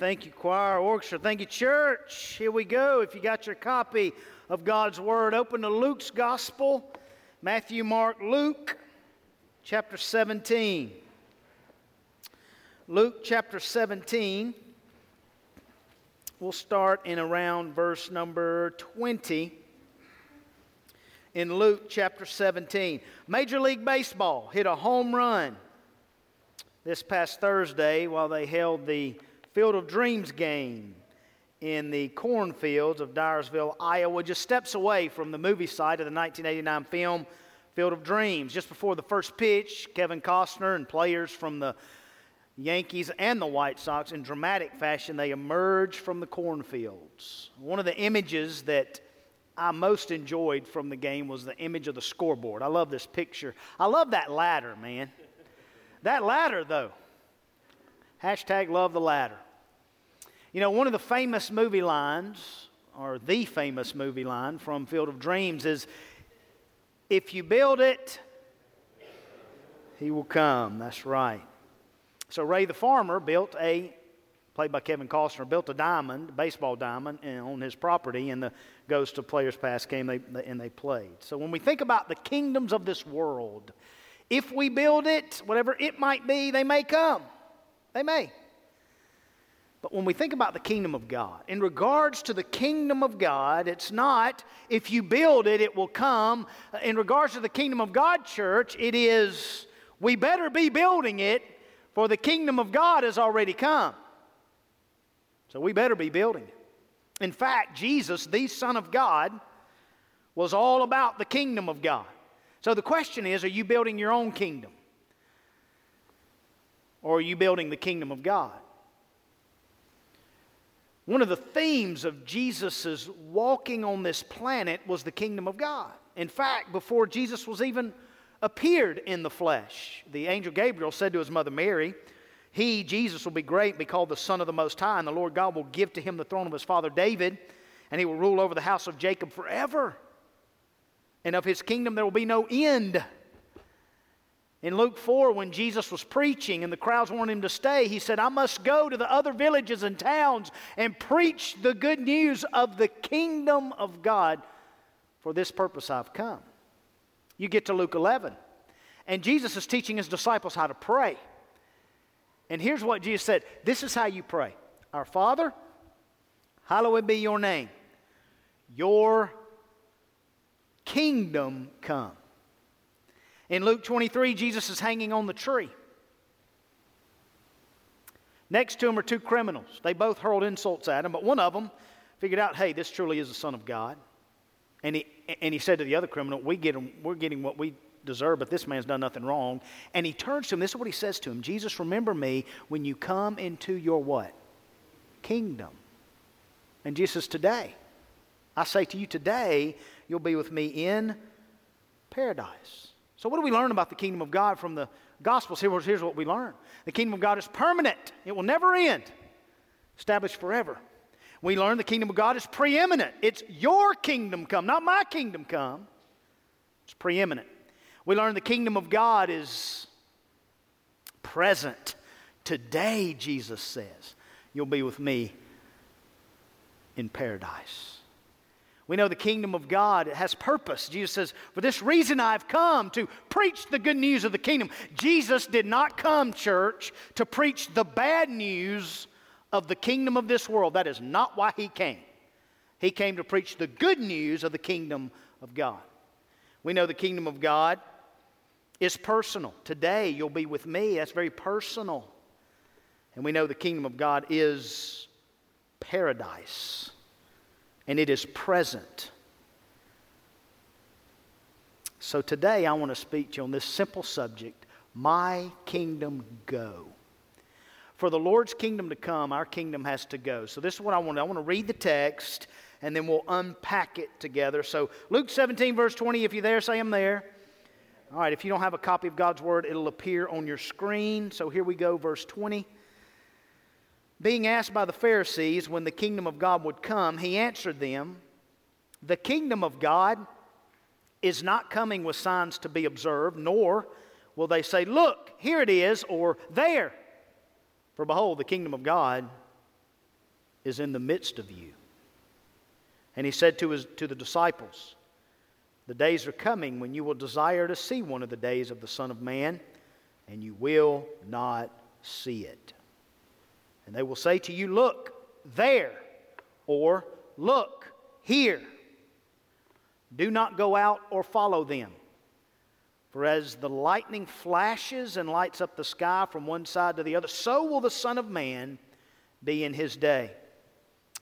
Thank you, choir, orchestra. Thank you, church. Here we go. If you got your copy of God's Word, open to Luke's Gospel Matthew, Mark, Luke, chapter 17. Luke chapter 17. We'll start in around verse number 20 in Luke chapter 17. Major League Baseball hit a home run this past Thursday while they held the Field of Dreams game in the cornfields of Dyersville, Iowa, just steps away from the movie site of the 1989 film Field of Dreams. Just before the first pitch, Kevin Costner and players from the Yankees and the White Sox, in dramatic fashion, they emerge from the cornfields. One of the images that I most enjoyed from the game was the image of the scoreboard. I love this picture. I love that ladder, man. That ladder, though. Hashtag love the ladder. You know, one of the famous movie lines, or the famous movie line from Field of Dreams is if you build it, he will come. That's right. So Ray the farmer built a, played by Kevin Costner, built a diamond, baseball diamond, on his property, and the Ghost of Players Past came and they played. So when we think about the kingdoms of this world, if we build it, whatever it might be, they may come. They may. But when we think about the kingdom of God, in regards to the kingdom of God, it's not if you build it, it will come. In regards to the kingdom of God, church, it is we better be building it, for the kingdom of God has already come. So we better be building it. In fact, Jesus, the Son of God, was all about the kingdom of God. So the question is are you building your own kingdom? Or are you building the kingdom of God? One of the themes of Jesus' walking on this planet was the kingdom of God. In fact, before Jesus was even appeared in the flesh, the angel Gabriel said to his mother Mary, He, Jesus, will be great be called the Son of the Most High, and the Lord God will give to him the throne of his father David, and he will rule over the house of Jacob forever and of his kingdom there will be no end. In Luke 4, when Jesus was preaching and the crowds wanted him to stay, he said, I must go to the other villages and towns and preach the good news of the kingdom of God. For this purpose I've come. You get to Luke 11, and Jesus is teaching his disciples how to pray. And here's what Jesus said This is how you pray Our Father, hallowed be your name. Your kingdom come. In Luke 23, Jesus is hanging on the tree. Next to him are two criminals. They both hurled insults at him, but one of them figured out, hey, this truly is the Son of God. And he, and he said to the other criminal, we get him, we're getting what we deserve, but this man's done nothing wrong. And he turns to him. This is what he says to him Jesus, remember me when you come into your what? Kingdom. And Jesus today. I say to you today, you'll be with me in paradise. So, what do we learn about the kingdom of God from the Gospels? Here's, what we learn the kingdom of God is permanent, it will never end, established forever. We learn the kingdom of God is preeminent. It's your kingdom come, not my kingdom come. It's preeminent. We learn the kingdom of God is present. Today, Jesus says, you'll be with me in paradise. We know the kingdom of God has purpose. Jesus says, For this reason I've come to preach the good news of the kingdom. Jesus did not come, church, to preach the bad news of the kingdom of this world. That is not why he came. He came to preach the good news of the kingdom of God. We know the kingdom of God is personal. Today you'll be with me. That's very personal. And we know the kingdom of God is paradise and it is present. So today I want to speak to you on this simple subject My kingdom go. For the Lord's kingdom to come, our kingdom has to go. So this is what I want I want to read the text and then we'll unpack it together. So Luke 17 verse 20 if you're there say I'm there. All right, if you don't have a copy of God's word, it'll appear on your screen. So here we go verse 20. Being asked by the Pharisees when the kingdom of God would come, he answered them, The kingdom of God is not coming with signs to be observed, nor will they say, Look, here it is, or there. For behold, the kingdom of God is in the midst of you. And he said to, his, to the disciples, The days are coming when you will desire to see one of the days of the Son of Man, and you will not see it. And they will say to you, Look, there, or Look, here. Do not go out or follow them. For as the lightning flashes and lights up the sky from one side to the other, so will the Son of Man be in his day.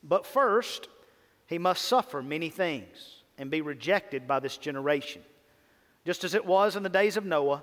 But first, he must suffer many things and be rejected by this generation. Just as it was in the days of Noah,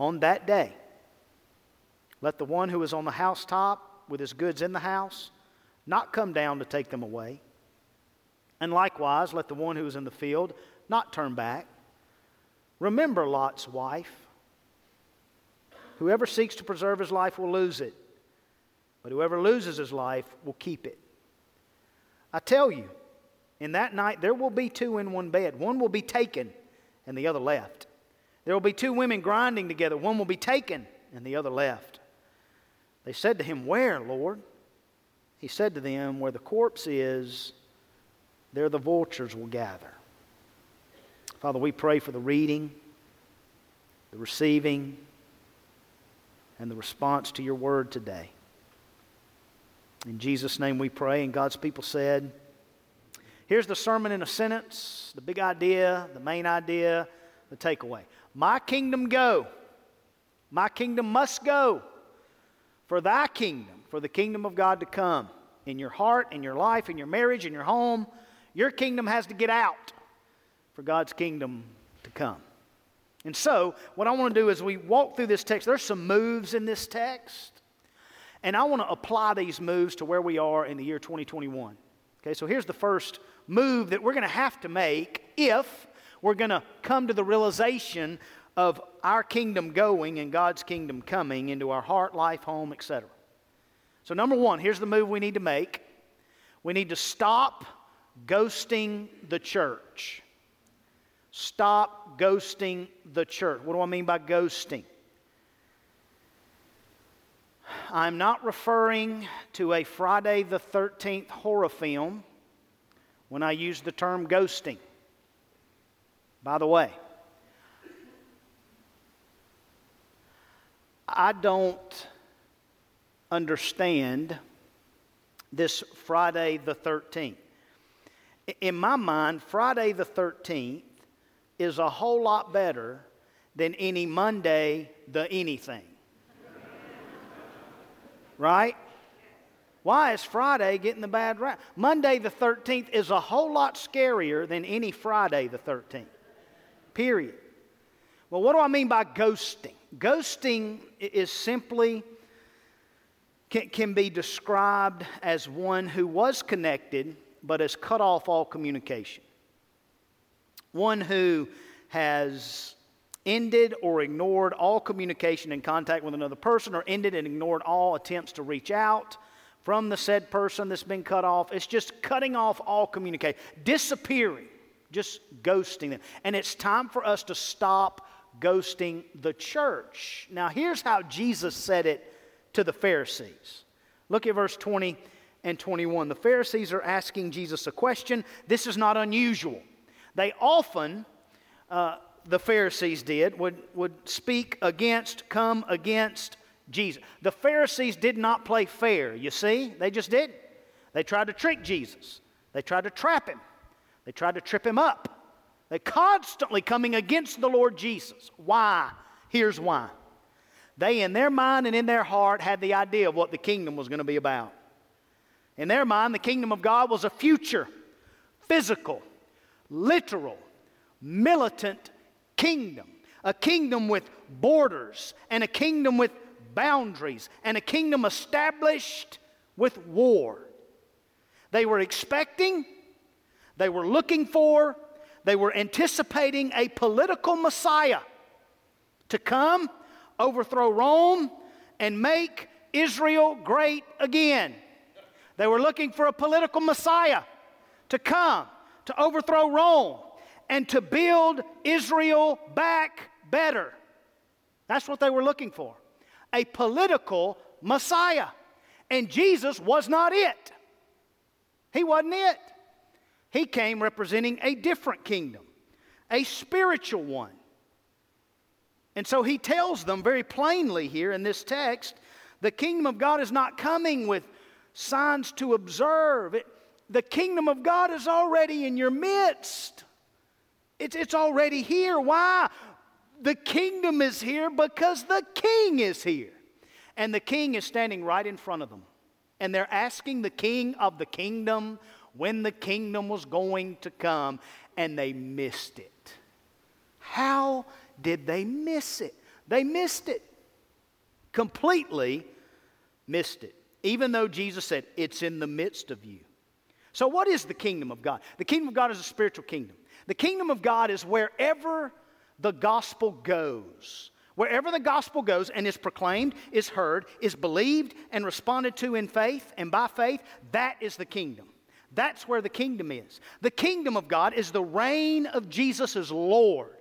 On that day, let the one who is on the housetop with his goods in the house not come down to take them away. And likewise, let the one who is in the field not turn back. Remember Lot's wife. Whoever seeks to preserve his life will lose it, but whoever loses his life will keep it. I tell you, in that night there will be two in one bed. One will be taken and the other left. There will be two women grinding together. One will be taken and the other left. They said to him, Where, Lord? He said to them, Where the corpse is, there the vultures will gather. Father, we pray for the reading, the receiving, and the response to your word today. In Jesus' name we pray, and God's people said, Here's the sermon in a sentence, the big idea, the main idea, the takeaway. My kingdom go. My kingdom must go. For thy kingdom for the kingdom of God to come in your heart, in your life, in your marriage, in your home. Your kingdom has to get out for God's kingdom to come. And so, what I want to do is we walk through this text. There's some moves in this text, and I want to apply these moves to where we are in the year 2021. Okay, so here's the first move that we're going to have to make if we're going to come to the realization of our kingdom going and God's kingdom coming into our heart, life, home, etc. So, number one, here's the move we need to make we need to stop ghosting the church. Stop ghosting the church. What do I mean by ghosting? I'm not referring to a Friday the 13th horror film when I use the term ghosting. By the way, I don't understand this Friday the 13th. In my mind, Friday the 13th is a whole lot better than any Monday the anything. right? Why is Friday getting the bad rap? Monday the 13th is a whole lot scarier than any Friday the 13th. Period. Well, what do I mean by ghosting? Ghosting is simply can, can be described as one who was connected but has cut off all communication. One who has ended or ignored all communication and contact with another person, or ended and ignored all attempts to reach out from the said person that's been cut off. It's just cutting off all communication, disappearing, just ghosting them. And it's time for us to stop ghosting the church. Now, here's how Jesus said it to the Pharisees. Look at verse 20 and 21. The Pharisees are asking Jesus a question. This is not unusual. They often, uh, the Pharisees did, would, would speak against, come against Jesus. The Pharisees did not play fair, you see? They just did. They tried to trick Jesus, they tried to trap him, they tried to trip him up. They're constantly coming against the Lord Jesus. Why? Here's why. They, in their mind and in their heart, had the idea of what the kingdom was going to be about. In their mind, the kingdom of God was a future, physical, literal, militant kingdom. A kingdom with borders and a kingdom with boundaries and a kingdom established with war. They were expecting, they were looking for, they were anticipating a political Messiah to come, overthrow Rome, and make Israel great again. They were looking for a political Messiah to come, to overthrow Rome, and to build Israel back better. That's what they were looking for a political Messiah. And Jesus was not it. He wasn't it. He came representing a different kingdom, a spiritual one. And so he tells them very plainly here in this text the kingdom of God is not coming with signs to observe. It, the kingdom of God is already in your midst. It's, it's already here. Why? The kingdom is here because the king is here. And the king is standing right in front of them. And they're asking the king of the kingdom when the kingdom was going to come, and they missed it. How did they miss it? They missed it. Completely missed it. Even though Jesus said, It's in the midst of you. So, what is the kingdom of God? The kingdom of God is a spiritual kingdom. The kingdom of God is wherever the gospel goes. Wherever the gospel goes and is proclaimed, is heard, is believed, and responded to in faith and by faith, that is the kingdom. That's where the kingdom is. The kingdom of God is the reign of Jesus as Lord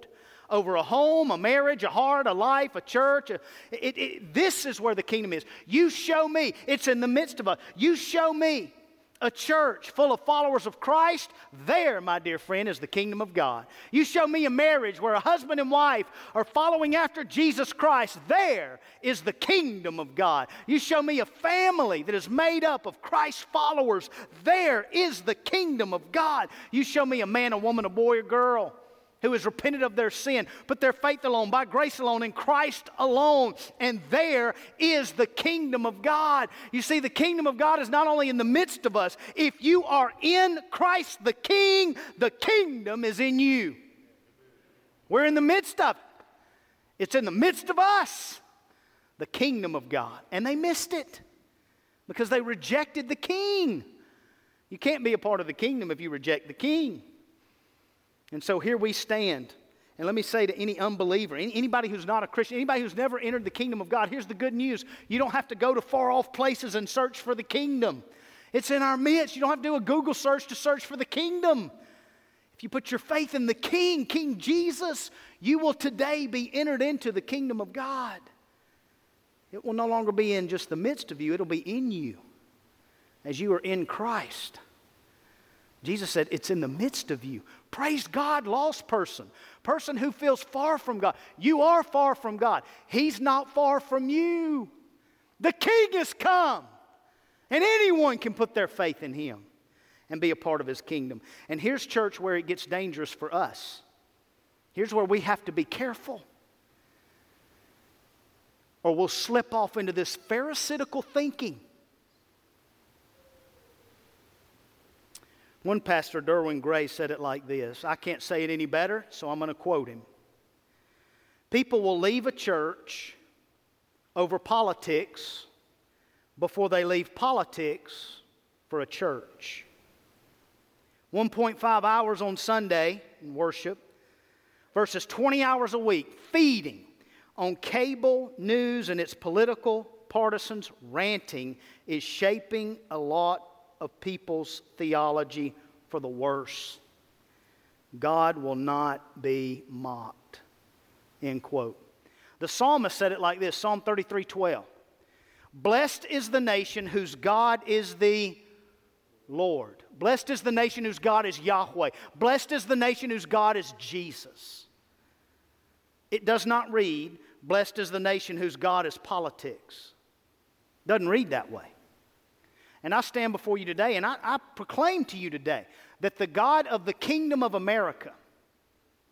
over a home, a marriage, a heart, a life, a church. A, it, it, this is where the kingdom is. You show me, it's in the midst of us. You show me a church full of followers of Christ, there, my dear friend, is the kingdom of God. You show me a marriage where a husband and wife are following after Jesus Christ, there is the kingdom of God. You show me a family that is made up of Christ followers, there is the kingdom of God. You show me a man, a woman, a boy, a girl who has repented of their sin, put their faith alone, by grace alone, in Christ alone. And there is the kingdom of God. You see, the kingdom of God is not only in the midst of us, if you are in Christ the King, the kingdom is in you. We're in the midst of it, it's in the midst of us, the kingdom of God. And they missed it because they rejected the king. You can't be a part of the kingdom if you reject the king. And so here we stand. And let me say to any unbeliever, anybody who's not a Christian, anybody who's never entered the kingdom of God, here's the good news. You don't have to go to far off places and search for the kingdom. It's in our midst. You don't have to do a Google search to search for the kingdom. If you put your faith in the King, King Jesus, you will today be entered into the kingdom of God. It will no longer be in just the midst of you, it'll be in you as you are in Christ. Jesus said, It's in the midst of you. Praise God, lost person, person who feels far from God. You are far from God, He's not far from you. The King has come, and anyone can put their faith in Him and be a part of His kingdom. And here's church where it gets dangerous for us. Here's where we have to be careful. Or we'll slip off into this Pharisaical thinking. One pastor, Derwin Gray, said it like this I can't say it any better, so I'm going to quote him. People will leave a church over politics before they leave politics for a church. 1.5 hours on Sunday in worship versus 20 hours a week feeding on cable news and its political partisans ranting is shaping a lot of people's theology for the worse. God will not be mocked. End quote. The psalmist said it like this Psalm 33 12. Blessed is the nation whose God is the Lord. Blessed is the nation whose God is Yahweh. Blessed is the nation whose God is Jesus. It does not read, Blessed is the nation whose God is politics. Doesn't read that way. And I stand before you today and I, I, proclaim to you today that the God of the kingdom of America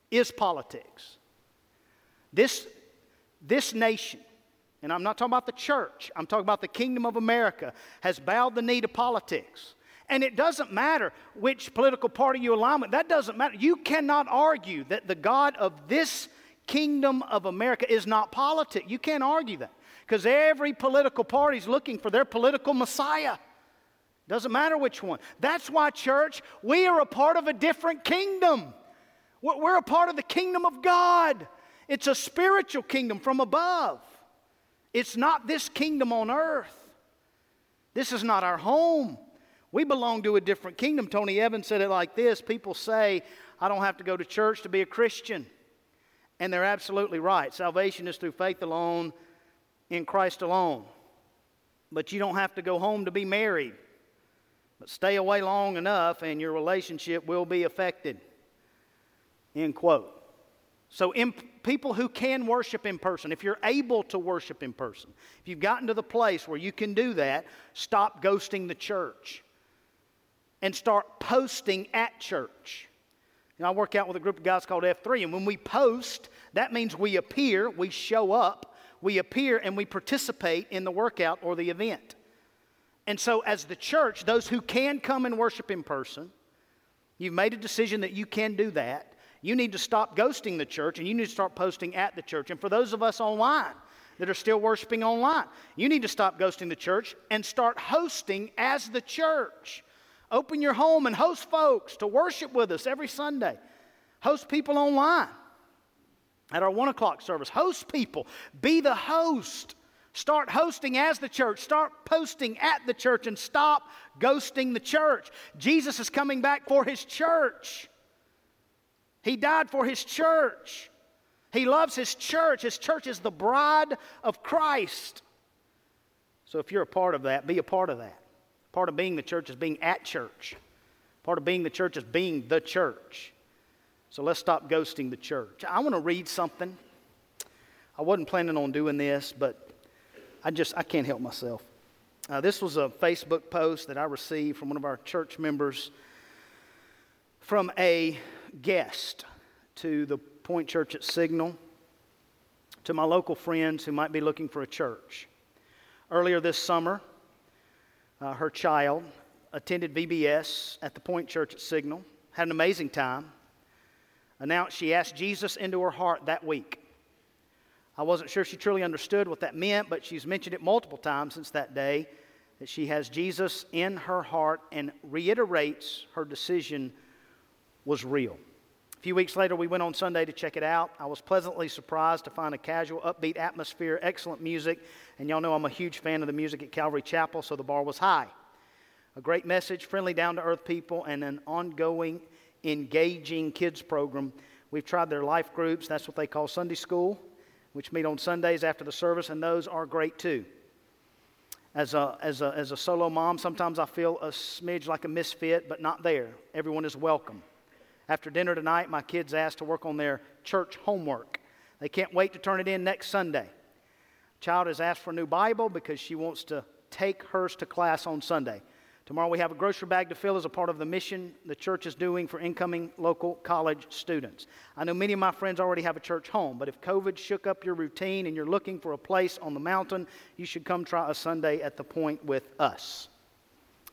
is politics. This, this nation, and I'm not talking about the church, I'm talking about the kingdom of America, has bowed the knee to politics. And it doesn't matter which political party you align with, that doesn't matter. You cannot argue that the God of this kingdom of America is not politics. You can't argue that because every political party is looking for their political Messiah. Doesn't matter which one. That's why, church, we are a part of a different kingdom. We're a part of the kingdom of God. It's a spiritual kingdom from above. It's not this kingdom on earth. This is not our home. We belong to a different kingdom. Tony Evans said it like this People say, I don't have to go to church to be a Christian. And they're absolutely right. Salvation is through faith alone, in Christ alone. But you don't have to go home to be married. But stay away long enough and your relationship will be affected. End quote. So, in, people who can worship in person, if you're able to worship in person, if you've gotten to the place where you can do that, stop ghosting the church and start posting at church. You know, I work out with a group of guys called F3, and when we post, that means we appear, we show up, we appear, and we participate in the workout or the event. And so, as the church, those who can come and worship in person, you've made a decision that you can do that. You need to stop ghosting the church and you need to start posting at the church. And for those of us online that are still worshiping online, you need to stop ghosting the church and start hosting as the church. Open your home and host folks to worship with us every Sunday. Host people online at our one o'clock service. Host people. Be the host. Start hosting as the church. Start posting at the church and stop ghosting the church. Jesus is coming back for his church. He died for his church. He loves his church. His church is the bride of Christ. So if you're a part of that, be a part of that. Part of being the church is being at church. Part of being the church is being the church. So let's stop ghosting the church. I want to read something. I wasn't planning on doing this, but I just, I can't help myself. Uh, this was a Facebook post that I received from one of our church members from a guest to the Point Church at Signal, to my local friends who might be looking for a church. Earlier this summer, uh, her child attended VBS at the Point Church at Signal, had an amazing time, announced she asked Jesus into her heart that week. I wasn't sure she truly understood what that meant, but she's mentioned it multiple times since that day that she has Jesus in her heart and reiterates her decision was real. A few weeks later, we went on Sunday to check it out. I was pleasantly surprised to find a casual, upbeat atmosphere, excellent music, and y'all know I'm a huge fan of the music at Calvary Chapel, so the bar was high. A great message, friendly, down to earth people, and an ongoing, engaging kids program. We've tried their life groups, that's what they call Sunday school which meet on Sundays after the service, and those are great too. As a, as, a, as a solo mom, sometimes I feel a smidge like a misfit, but not there. Everyone is welcome. After dinner tonight, my kids asked to work on their church homework. They can't wait to turn it in next Sunday. Child has asked for a new Bible because she wants to take hers to class on Sunday. Tomorrow we have a grocery bag to fill as a part of the mission the church is doing for incoming local college students. I know many of my friends already have a church home, but if COVID shook up your routine and you're looking for a place on the mountain, you should come try a Sunday at the point with us.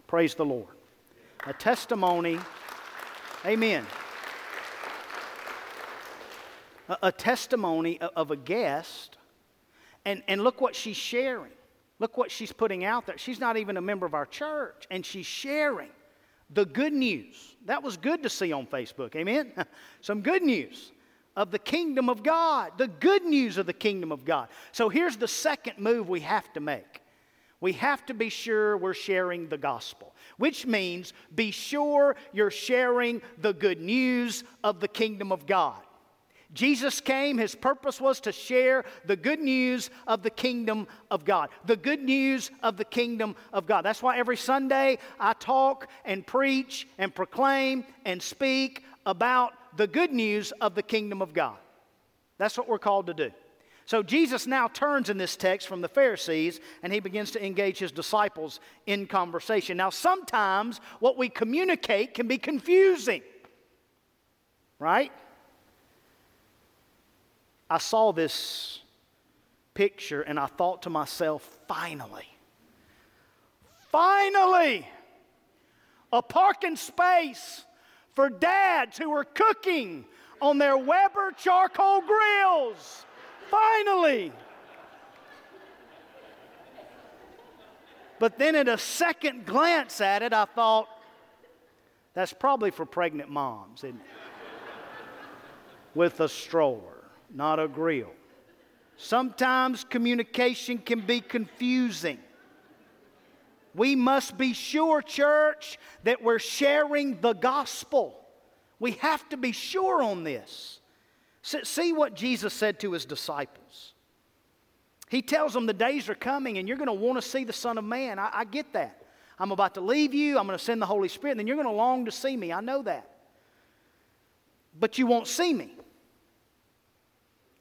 Praise the Lord. A testimony, amen. A, a testimony of a guest, and, and look what she's sharing. Look what she's putting out there. She's not even a member of our church, and she's sharing the good news. That was good to see on Facebook. Amen? Some good news of the kingdom of God, the good news of the kingdom of God. So here's the second move we have to make. We have to be sure we're sharing the gospel, which means be sure you're sharing the good news of the kingdom of God. Jesus came, his purpose was to share the good news of the kingdom of God. The good news of the kingdom of God. That's why every Sunday I talk and preach and proclaim and speak about the good news of the kingdom of God. That's what we're called to do. So Jesus now turns in this text from the Pharisees and he begins to engage his disciples in conversation. Now, sometimes what we communicate can be confusing, right? I saw this picture and I thought to myself, finally, finally, a parking space for dads who are cooking on their Weber charcoal grills. Finally. But then at a second glance at it, I thought, that's probably for pregnant moms, isn't it? With a stroller, not a grill. Sometimes communication can be confusing. We must be sure, church, that we're sharing the gospel. We have to be sure on this. See what Jesus said to his disciples. He tells them the days are coming and you're going to want to see the Son of Man. I, I get that. I'm about to leave you. I'm going to send the Holy Spirit, and then you're going to long to see me. I know that. But you won't see me.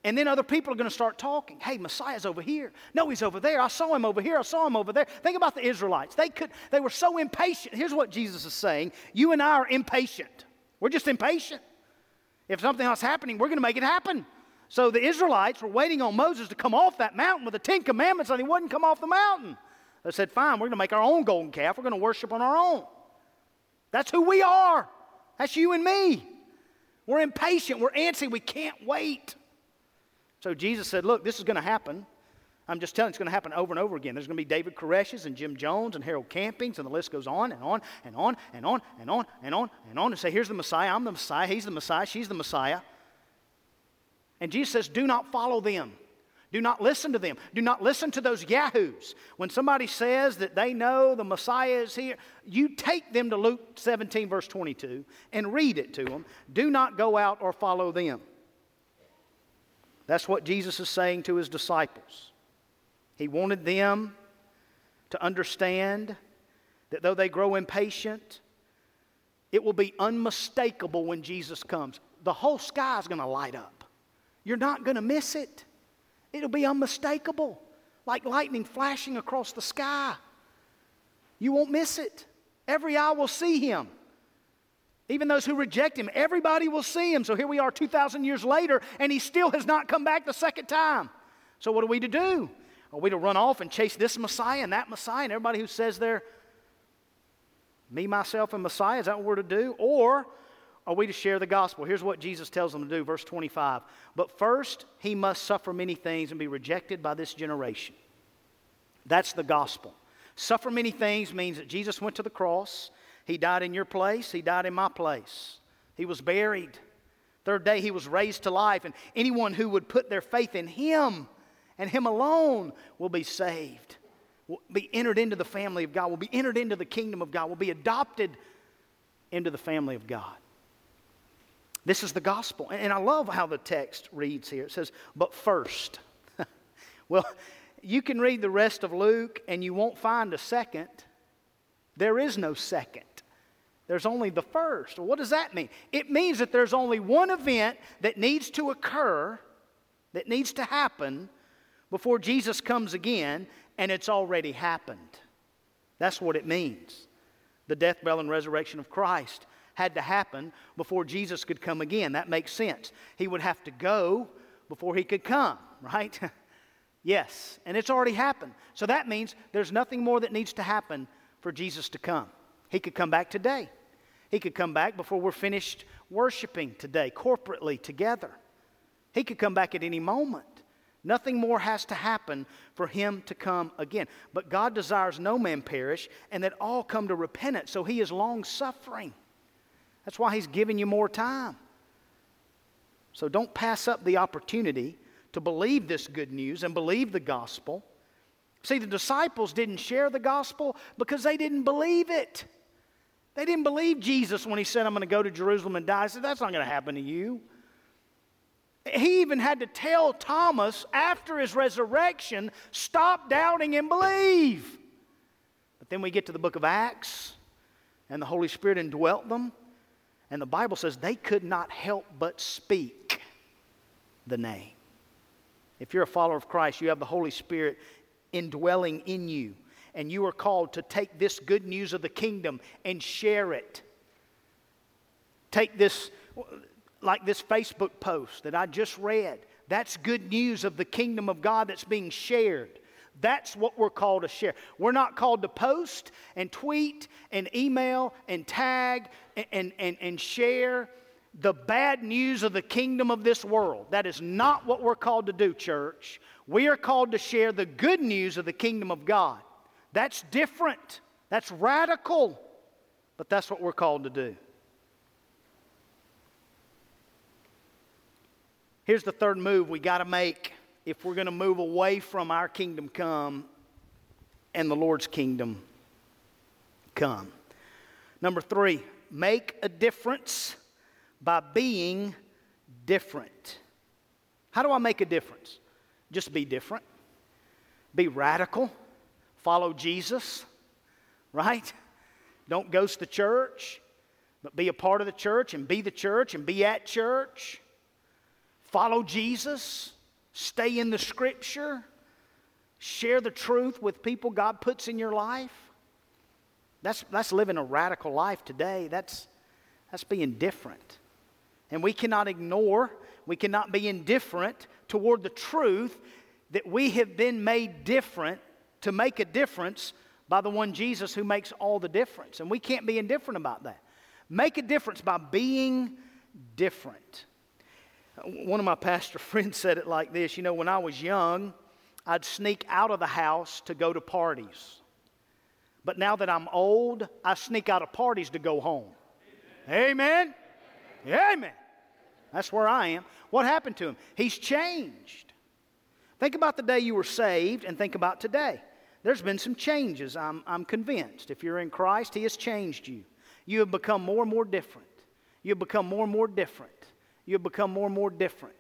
And then other people are going to start talking. Hey, Messiah's over here. No, he's over there. I saw him over here. I saw him over there. Think about the Israelites. They could they were so impatient. Here's what Jesus is saying. You and I are impatient. We're just impatient. If something else happening, we're going to make it happen. So the Israelites were waiting on Moses to come off that mountain with the Ten Commandments, and he wouldn't come off the mountain. They said, Fine, we're going to make our own golden calf. We're going to worship on our own. That's who we are. That's you and me. We're impatient. We're antsy. We can't wait. So Jesus said, Look, this is going to happen. I'm just telling you, it's going to happen over and over again. There's going to be David Koresh's and Jim Jones and Harold Campings, and the list goes on and on and on and on and on and on and on and say, Here's the Messiah. I'm the Messiah. He's the Messiah. She's the Messiah. And Jesus says, Do not follow them. Do not listen to them. Do not listen to those yahoos. When somebody says that they know the Messiah is here, you take them to Luke 17, verse 22, and read it to them. Do not go out or follow them. That's what Jesus is saying to his disciples. He wanted them to understand that though they grow impatient, it will be unmistakable when Jesus comes. The whole sky is going to light up. You're not going to miss it. It'll be unmistakable, like lightning flashing across the sky. You won't miss it. Every eye will see him. Even those who reject him, everybody will see him. So here we are 2,000 years later, and he still has not come back the second time. So what are we to do? Are we to run off and chase this Messiah and that Messiah and everybody who says they're me, myself, and Messiah? Is that what we're to do? Or are we to share the gospel? Here's what Jesus tells them to do, verse 25. But first, he must suffer many things and be rejected by this generation. That's the gospel. Suffer many things means that Jesus went to the cross. He died in your place, He died in my place. He was buried. Third day, He was raised to life. And anyone who would put their faith in Him and Him alone will be saved, will be entered into the family of God, will be entered into the kingdom of God, will be adopted into the family of God. This is the gospel. And I love how the text reads here. It says, but first. well, you can read the rest of Luke and you won't find a second. There is no second. There's only the first. What does that mean? It means that there's only one event that needs to occur, that needs to happen before Jesus comes again, and it's already happened. That's what it means. The death, burial, and resurrection of Christ had to happen before Jesus could come again. That makes sense. He would have to go before he could come, right? yes, and it's already happened. So that means there's nothing more that needs to happen for Jesus to come. He could come back today. He could come back before we're finished worshiping today, corporately together. He could come back at any moment. Nothing more has to happen for him to come again. But God desires no man perish and that all come to repentance. So he is long suffering. That's why he's giving you more time. So don't pass up the opportunity to believe this good news and believe the gospel. See, the disciples didn't share the gospel because they didn't believe it. They didn't believe Jesus when he said, I'm going to go to Jerusalem and die. I said, That's not going to happen to you. He even had to tell Thomas after his resurrection, stop doubting and believe. But then we get to the book of Acts, and the Holy Spirit indwelt them, and the Bible says they could not help but speak the name. If you're a follower of Christ, you have the Holy Spirit indwelling in you, and you are called to take this good news of the kingdom and share it. Take this like this Facebook post that I just read. That's good news of the kingdom of God that's being shared. That's what we're called to share. We're not called to post and tweet and email and tag and, and, and, and share the bad news of the kingdom of this world. That is not what we're called to do, church. We are called to share the good news of the kingdom of God. That's different. That's radical. But that's what we're called to do. Here's the third move we got to make if we're going to move away from our kingdom come and the Lord's kingdom come. Number three, make a difference by being different. How do I make a difference? Just be different, be radical, follow Jesus, right? Don't ghost the church, but be a part of the church and be the church and be at church. Follow Jesus, stay in the scripture, share the truth with people God puts in your life. That's, that's living a radical life today. That's, that's being different. And we cannot ignore, we cannot be indifferent toward the truth that we have been made different to make a difference by the one Jesus who makes all the difference. And we can't be indifferent about that. Make a difference by being different. One of my pastor friends said it like this You know, when I was young, I'd sneak out of the house to go to parties. But now that I'm old, I sneak out of parties to go home. Amen. Amen. Amen. That's where I am. What happened to him? He's changed. Think about the day you were saved and think about today. There's been some changes, I'm, I'm convinced. If you're in Christ, He has changed you. You have become more and more different. You have become more and more different. You have become more and more different.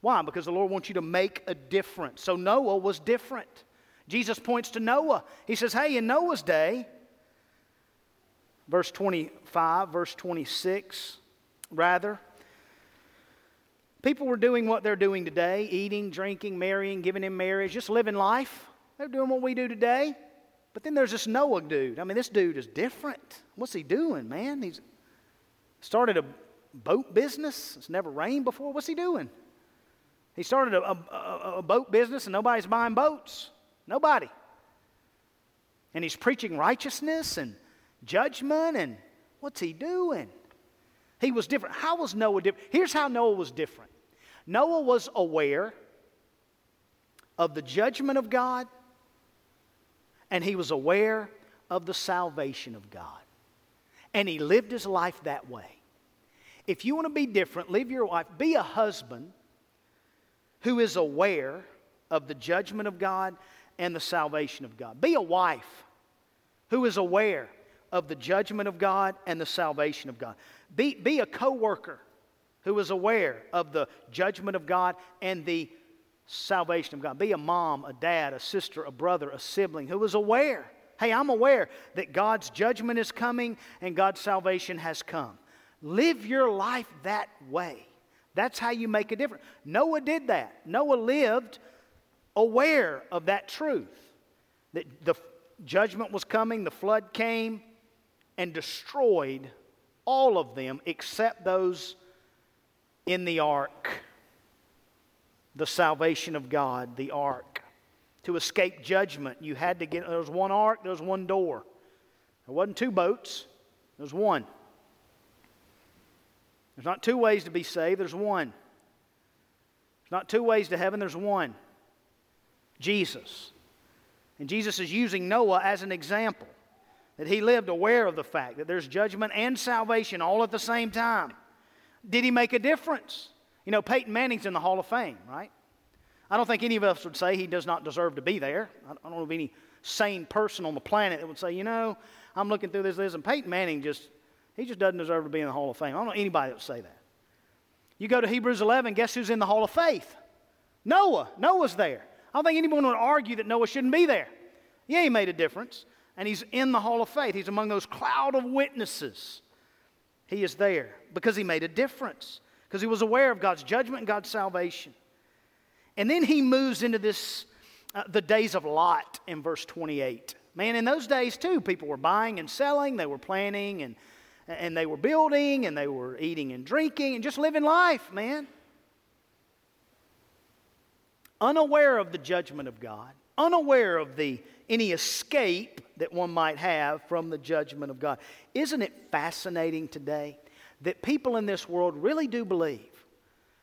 Why? Because the Lord wants you to make a difference. So Noah was different. Jesus points to Noah. He says, Hey, in Noah's day, verse 25, verse 26, rather, people were doing what they're doing today eating, drinking, marrying, giving in marriage, just living life. They're doing what we do today. But then there's this Noah dude. I mean, this dude is different. What's he doing, man? He's started a boat business. It's never rained before. What's he doing? He started a, a, a boat business and nobody's buying boats. Nobody. And he's preaching righteousness and judgment, and what's he doing? He was different. How was Noah different? Here's how Noah was different Noah was aware of the judgment of God, and he was aware of the salvation of God. And he lived his life that way. If you want to be different, live your life, be a husband who is aware of the judgment of God and the salvation of God. Be a wife who is aware of the judgment of God and the salvation of God. Be, be a co worker who is aware of the judgment of God and the salvation of God. Be a mom, a dad, a sister, a brother, a sibling who is aware. Hey, I'm aware that God's judgment is coming and God's salvation has come. Live your life that way. That's how you make a difference. Noah did that. Noah lived aware of that truth that the judgment was coming, the flood came and destroyed all of them except those in the ark. The salvation of God, the ark. To escape judgment, you had to get, there was one ark, there was one door. There wasn't two boats, there was one. There's not two ways to be saved, there's one. There's not two ways to heaven, there's one. Jesus. And Jesus is using Noah as an example that he lived aware of the fact that there's judgment and salvation all at the same time. Did he make a difference? You know, Peyton Manning's in the Hall of Fame, right? I don't think any of us would say he does not deserve to be there. I don't know of any sane person on the planet that would say, you know, I'm looking through this list, and Peyton Manning just, he just doesn't deserve to be in the Hall of Fame. I don't know anybody that would say that. You go to Hebrews 11, guess who's in the Hall of Faith? Noah. Noah's there. I don't think anyone would argue that Noah shouldn't be there. Yeah, he made a difference, and he's in the hall of faith. He's among those cloud of witnesses. He is there because he made a difference, because he was aware of God's judgment and God's salvation. And then he moves into this, uh, the days of Lot in verse 28. Man, in those days too, people were buying and selling, they were planning and, and they were building and they were eating and drinking and just living life, man unaware of the judgment of God, unaware of the, any escape that one might have from the judgment of God. Isn't it fascinating today that people in this world really do believe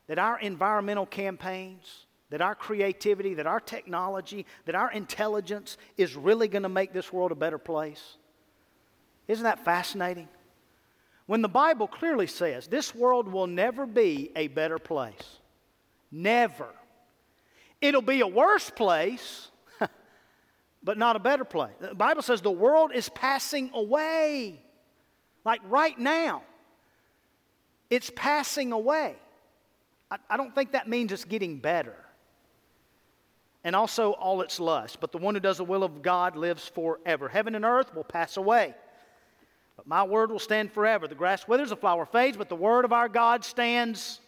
that our environmental campaigns, that our creativity, that our technology, that our intelligence is really going to make this world a better place? Isn't that fascinating? When the Bible clearly says this world will never be a better place. Never. It'll be a worse place, but not a better place. The Bible says the world is passing away. Like right now, it's passing away. I, I don't think that means it's getting better. And also all its lust. But the one who does the will of God lives forever. Heaven and earth will pass away. But my word will stand forever. The grass withers, the flower fades, but the word of our God stands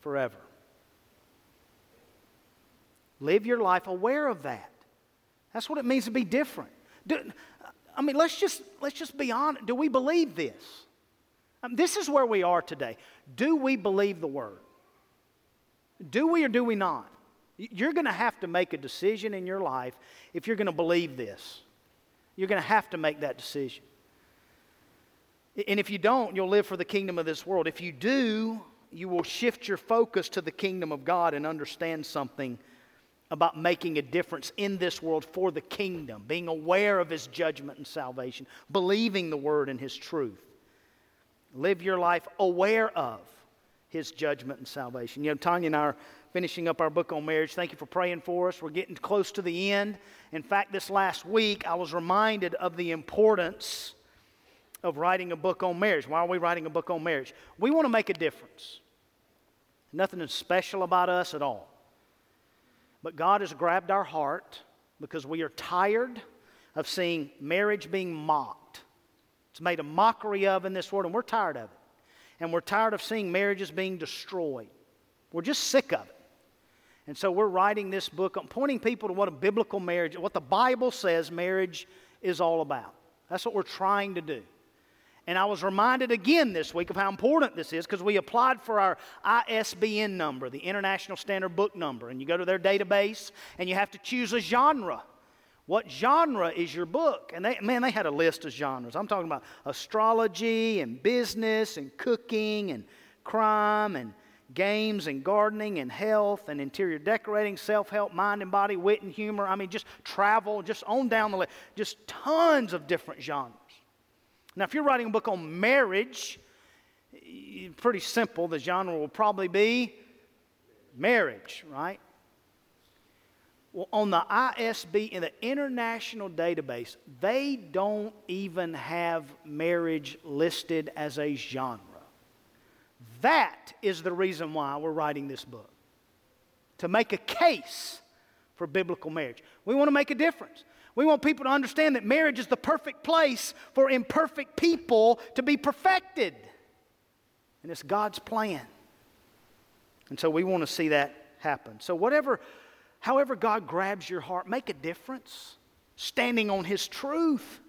forever. Live your life aware of that. That's what it means to be different. Do, I mean, let's just, let's just be honest. Do we believe this? Mean, this is where we are today. Do we believe the word? Do we or do we not? You're going to have to make a decision in your life if you're going to believe this. You're going to have to make that decision. And if you don't, you'll live for the kingdom of this world. If you do, you will shift your focus to the kingdom of God and understand something about making a difference in this world for the kingdom, being aware of his judgment and salvation, believing the word and his truth. Live your life aware of his judgment and salvation. You know, Tanya and I are finishing up our book on marriage. Thank you for praying for us. We're getting close to the end. In fact, this last week, I was reminded of the importance of writing a book on marriage. Why are we writing a book on marriage? We want to make a difference. Nothing is special about us at all. But God has grabbed our heart because we are tired of seeing marriage being mocked. It's made a mockery of in this world, and we're tired of it. And we're tired of seeing marriages being destroyed. We're just sick of it. And so we're writing this book, pointing people to what a biblical marriage, what the Bible says marriage is all about. That's what we're trying to do. And I was reminded again this week of how important this is because we applied for our ISBN number, the International Standard Book Number. And you go to their database and you have to choose a genre. What genre is your book? And they, man, they had a list of genres. I'm talking about astrology and business and cooking and crime and games and gardening and health and interior decorating, self help, mind and body, wit and humor. I mean, just travel, just on down the list. Just tons of different genres. Now, if you're writing a book on marriage, pretty simple. The genre will probably be marriage, right? Well, on the ISB, in the international database, they don't even have marriage listed as a genre. That is the reason why we're writing this book to make a case for biblical marriage. We want to make a difference. We want people to understand that marriage is the perfect place for imperfect people to be perfected. And it's God's plan. And so we want to see that happen. So, whatever, however, God grabs your heart, make a difference. Standing on His truth.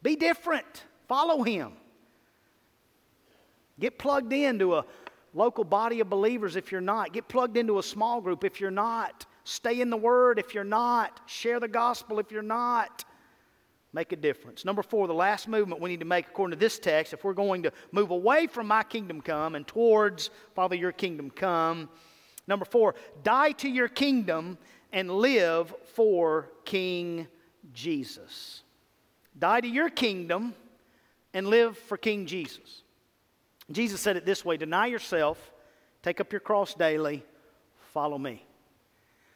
Be different. Follow Him. Get plugged into a local body of believers if you're not. Get plugged into a small group if you're not. Stay in the Word if you're not. Share the gospel if you're not. Make a difference. Number four, the last movement we need to make according to this text, if we're going to move away from my kingdom come and towards, Father, your kingdom come. Number four, die to your kingdom and live for King Jesus. Die to your kingdom and live for King Jesus. Jesus said it this way Deny yourself, take up your cross daily, follow me.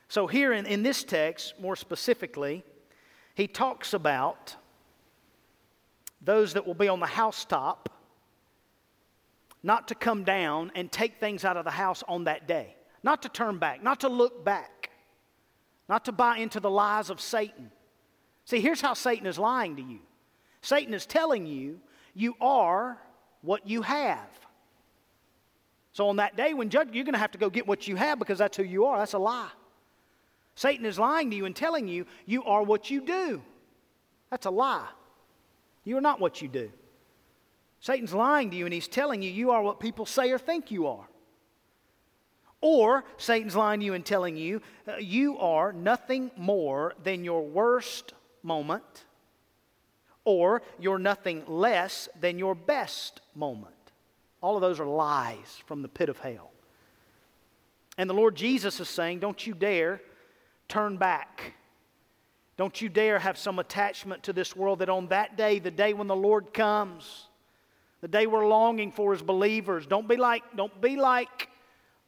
So, here in, in this text, more specifically, he talks about those that will be on the housetop not to come down and take things out of the house on that day, not to turn back, not to look back, not to buy into the lies of Satan. See, here's how Satan is lying to you Satan is telling you you are what you have. So on that day when judge, you're going to have to go get what you have because that's who you are. That's a lie. Satan is lying to you and telling you you are what you do. That's a lie. You are not what you do. Satan's lying to you and he's telling you you are what people say or think you are. Or Satan's lying to you and telling you uh, you are nothing more than your worst moment, or you're nothing less than your best moment. All of those are lies from the pit of hell. And the Lord Jesus is saying, Don't you dare turn back. Don't you dare have some attachment to this world that on that day, the day when the Lord comes, the day we're longing for as believers, don't be like, don't be like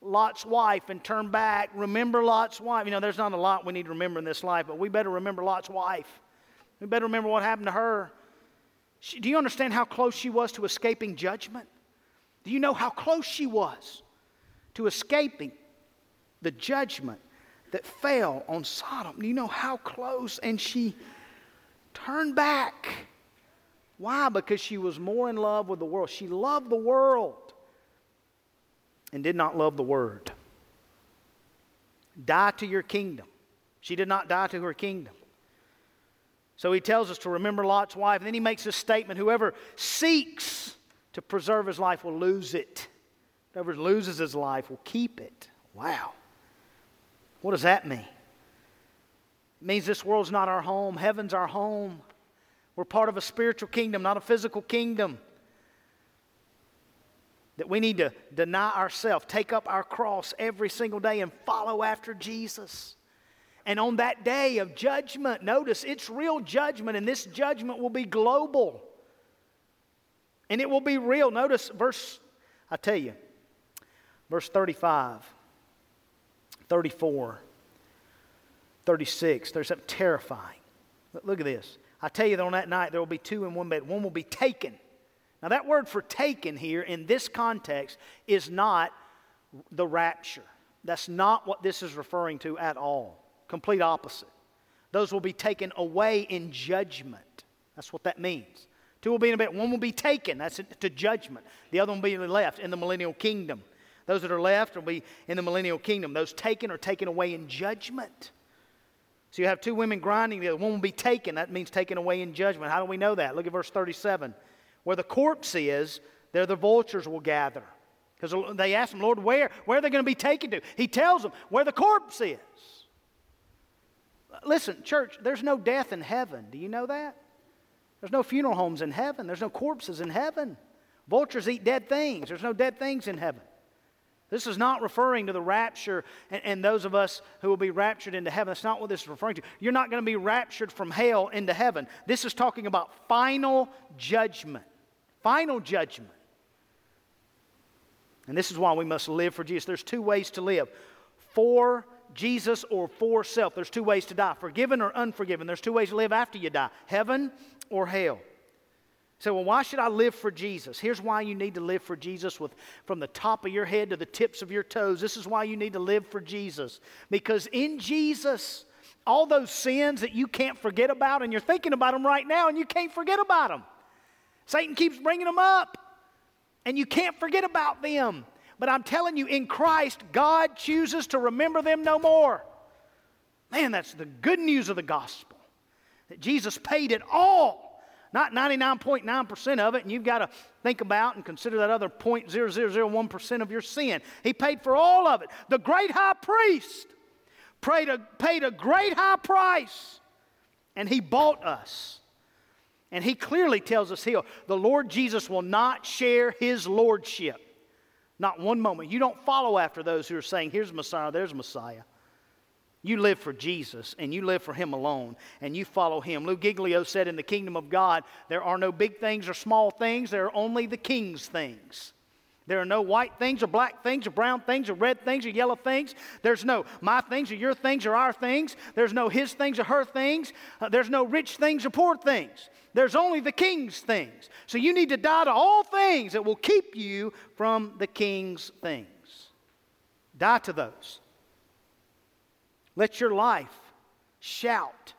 Lot's wife and turn back. Remember Lot's wife. You know, there's not a lot we need to remember in this life, but we better remember Lot's wife. We better remember what happened to her. She, do you understand how close she was to escaping judgment? Do you know how close she was to escaping the judgment that fell on Sodom? Do you know how close? And she turned back. Why? Because she was more in love with the world. She loved the world and did not love the word. Die to your kingdom. She did not die to her kingdom. So he tells us to remember Lot's wife. And then he makes this statement whoever seeks to preserve his life will lose it, whoever loses his life will keep it. Wow. What does that mean? It means this world's not our home, heaven's our home. We're part of a spiritual kingdom, not a physical kingdom. That we need to deny ourselves, take up our cross every single day, and follow after Jesus. And on that day of judgment, notice it's real judgment, and this judgment will be global. And it will be real. Notice verse, I tell you, verse 35, 34, 36. There's something terrifying. Look at this. I tell you that on that night there will be two in one bed. One will be taken. Now, that word for taken here in this context is not the rapture. That's not what this is referring to at all. Complete opposite. Those will be taken away in judgment. That's what that means. Two will be in a bed. One will be taken. That's to judgment. The other one will be left in the millennial kingdom. Those that are left will be in the millennial kingdom. Those taken are taken away in judgment. So you have two women grinding together. One will be taken. That means taken away in judgment. How do we know that? Look at verse 37. Where the corpse is, there the vultures will gather. Because they ask him, Lord, where? Where are they going to be taken to? He tells them where the corpse is. Listen, church, there's no death in heaven. Do you know that? There's no funeral homes in heaven. There's no corpses in heaven. Vultures eat dead things. There's no dead things in heaven. This is not referring to the rapture and, and, those of us who will be raptured into heaven. That's not what this is referring to. You're not going to be raptured from hell into heaven. This is talking about final judgment. Final judgment. And this is why we must live for Jesus. There's two ways to live for Jesus or for self. There's two ways to die forgiven or unforgiven. There's two ways to live after you die heaven or hell. So, well, why should I live for Jesus? Here's why you need to live for Jesus with, from the top of your head to the tips of your toes. This is why you need to live for Jesus. Because in Jesus, all those sins that you can't forget about, and you're thinking about them right now, and you can't forget about them. Satan keeps bringing them up, and you can't forget about them. But I'm telling you, in Christ, God chooses to remember them no more. Man, that's the good news of the gospel. That Jesus paid it all. Not 99.9% of it, and you've got to think about and consider that other 0.0001% of your sin. He paid for all of it. The great high priest paid a, paid a great high price, and he bought us. And he clearly tells us here the Lord Jesus will not share his lordship not one moment. You don't follow after those who are saying, here's Messiah, there's Messiah. You live for Jesus and you live for Him alone and you follow Him. Lou Giglio said in the kingdom of God, there are no big things or small things, there are only the King's things. There are no white things or black things or brown things or red things or yellow things. There's no my things or your things or our things. There's no his things or her things. Uh, there's no rich things or poor things. There's only the king's things. So you need to die to all things that will keep you from the king's things. Die to those. Let your life shout,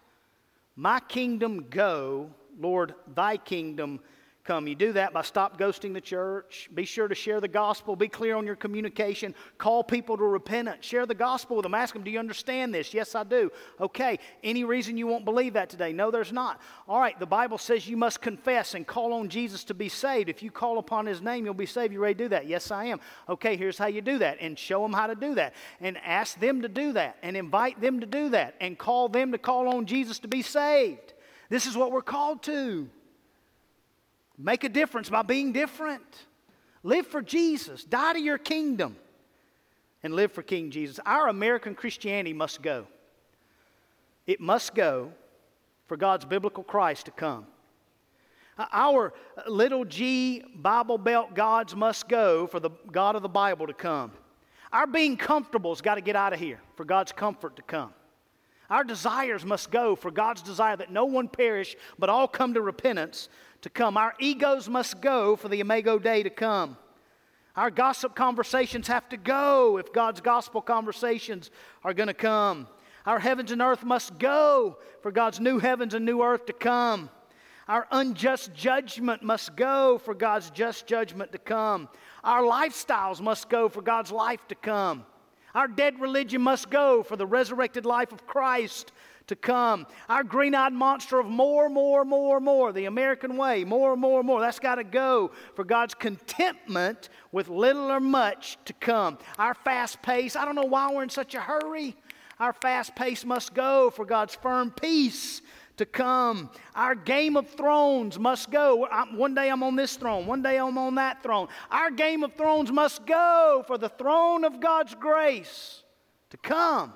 My kingdom go, Lord, thy kingdom come. You do that by stop ghosting the church. Be sure to share the gospel. Be clear on your communication. Call people to repentance. Share the gospel with them. Ask them, Do you understand this? Yes, I do. Okay. Any reason you won't believe that today? No, there's not. All right. The Bible says you must confess and call on Jesus to be saved. If you call upon his name, you'll be saved. You ready to do that? Yes, I am. Okay. Here's how you do that. And show them how to do that. And ask them to do that. And invite them to do that. And call them to call on Jesus to be saved. This is what we're called to. Make a difference by being different. Live for Jesus. Die to your kingdom. and live for King Jesus. Our American Christianity must go. It must go for God's biblical Christ to come. Uh, our little g Bible Belt gods must go for the God of the Bible to come. Our being comfortable has got to get out of here for God's comfort to come. Our desires must go for God's desire that no one perish, but all come to repentance to come. Our egos must go for the Imago Dei to come. Our gossip conversations have to go if God's gospel conversations are going to come. Our heavens and earth must go for God's new heavens and new earth to come. Our unjust judgment must go for God's just judgment to come. Our lifestyles must go for God's life to come. Our dead religion must go for the resurrected life of Christ to come. Our green eyed monster of more, more, more, more, the American way, more, more, more, that's got to go for God's contentment with little or much to come. Our fast pace, I don't know why we're in such a hurry. Our fast pace must go for God's firm peace to come. Our Game of Thrones must go. One day I'm on this throne, one day I'm on that throne. Our Game of Thrones must go for the throne of God's grace to come.